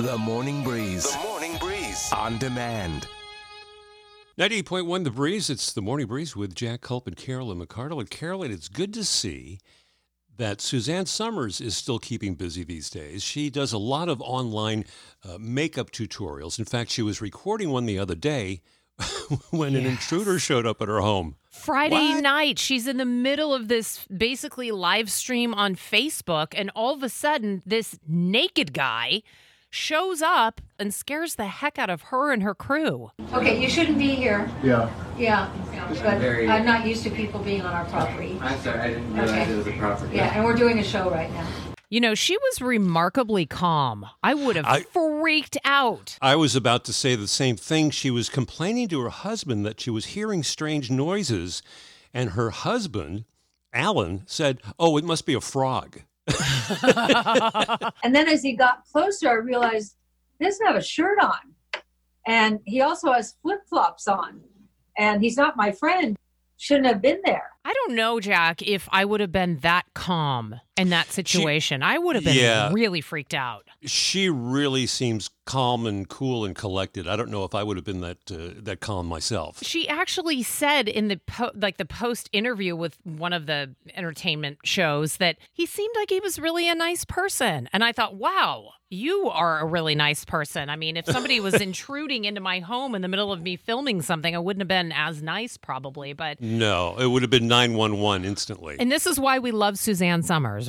The Morning Breeze. The Morning Breeze. On demand. 98.1 The Breeze. It's the Morning Breeze with Jack Culp and Carolyn McCardle. And Carolyn, it's good to see that Suzanne Somers is still keeping busy these days. She does a lot of online uh, makeup tutorials. In fact, she was recording one the other day when yes. an intruder showed up at her home. Friday what? night, she's in the middle of this basically live stream on Facebook, and all of a sudden, this naked guy shows up and scares the heck out of her and her crew. Okay, you shouldn't be here. Yeah. Yeah, but very... I'm not used to people being on our property. I'm sorry, I didn't realize okay. it was a property. Yeah, and we're doing a show right now. You know, she was remarkably calm. I would have I, freaked out. I was about to say the same thing. She was complaining to her husband that she was hearing strange noises, and her husband, Alan, said, Oh, it must be a frog. and then as he got closer, I realized he doesn't have a shirt on. And he also has flip flops on. And he's not my friend. Shouldn't have been there. I don't know, Jack, if I would have been that calm in that situation. She, I would have been yeah, really freaked out. She really seems calm and cool and collected. I don't know if I would have been that uh, that calm myself. She actually said in the po- like the post interview with one of the entertainment shows that he seemed like he was really a nice person, and I thought, wow, you are a really nice person. I mean, if somebody was intruding into my home in the middle of me filming something, I wouldn't have been as nice, probably. But no, it would have been 911 instantly. And this is why we love Suzanne Somers,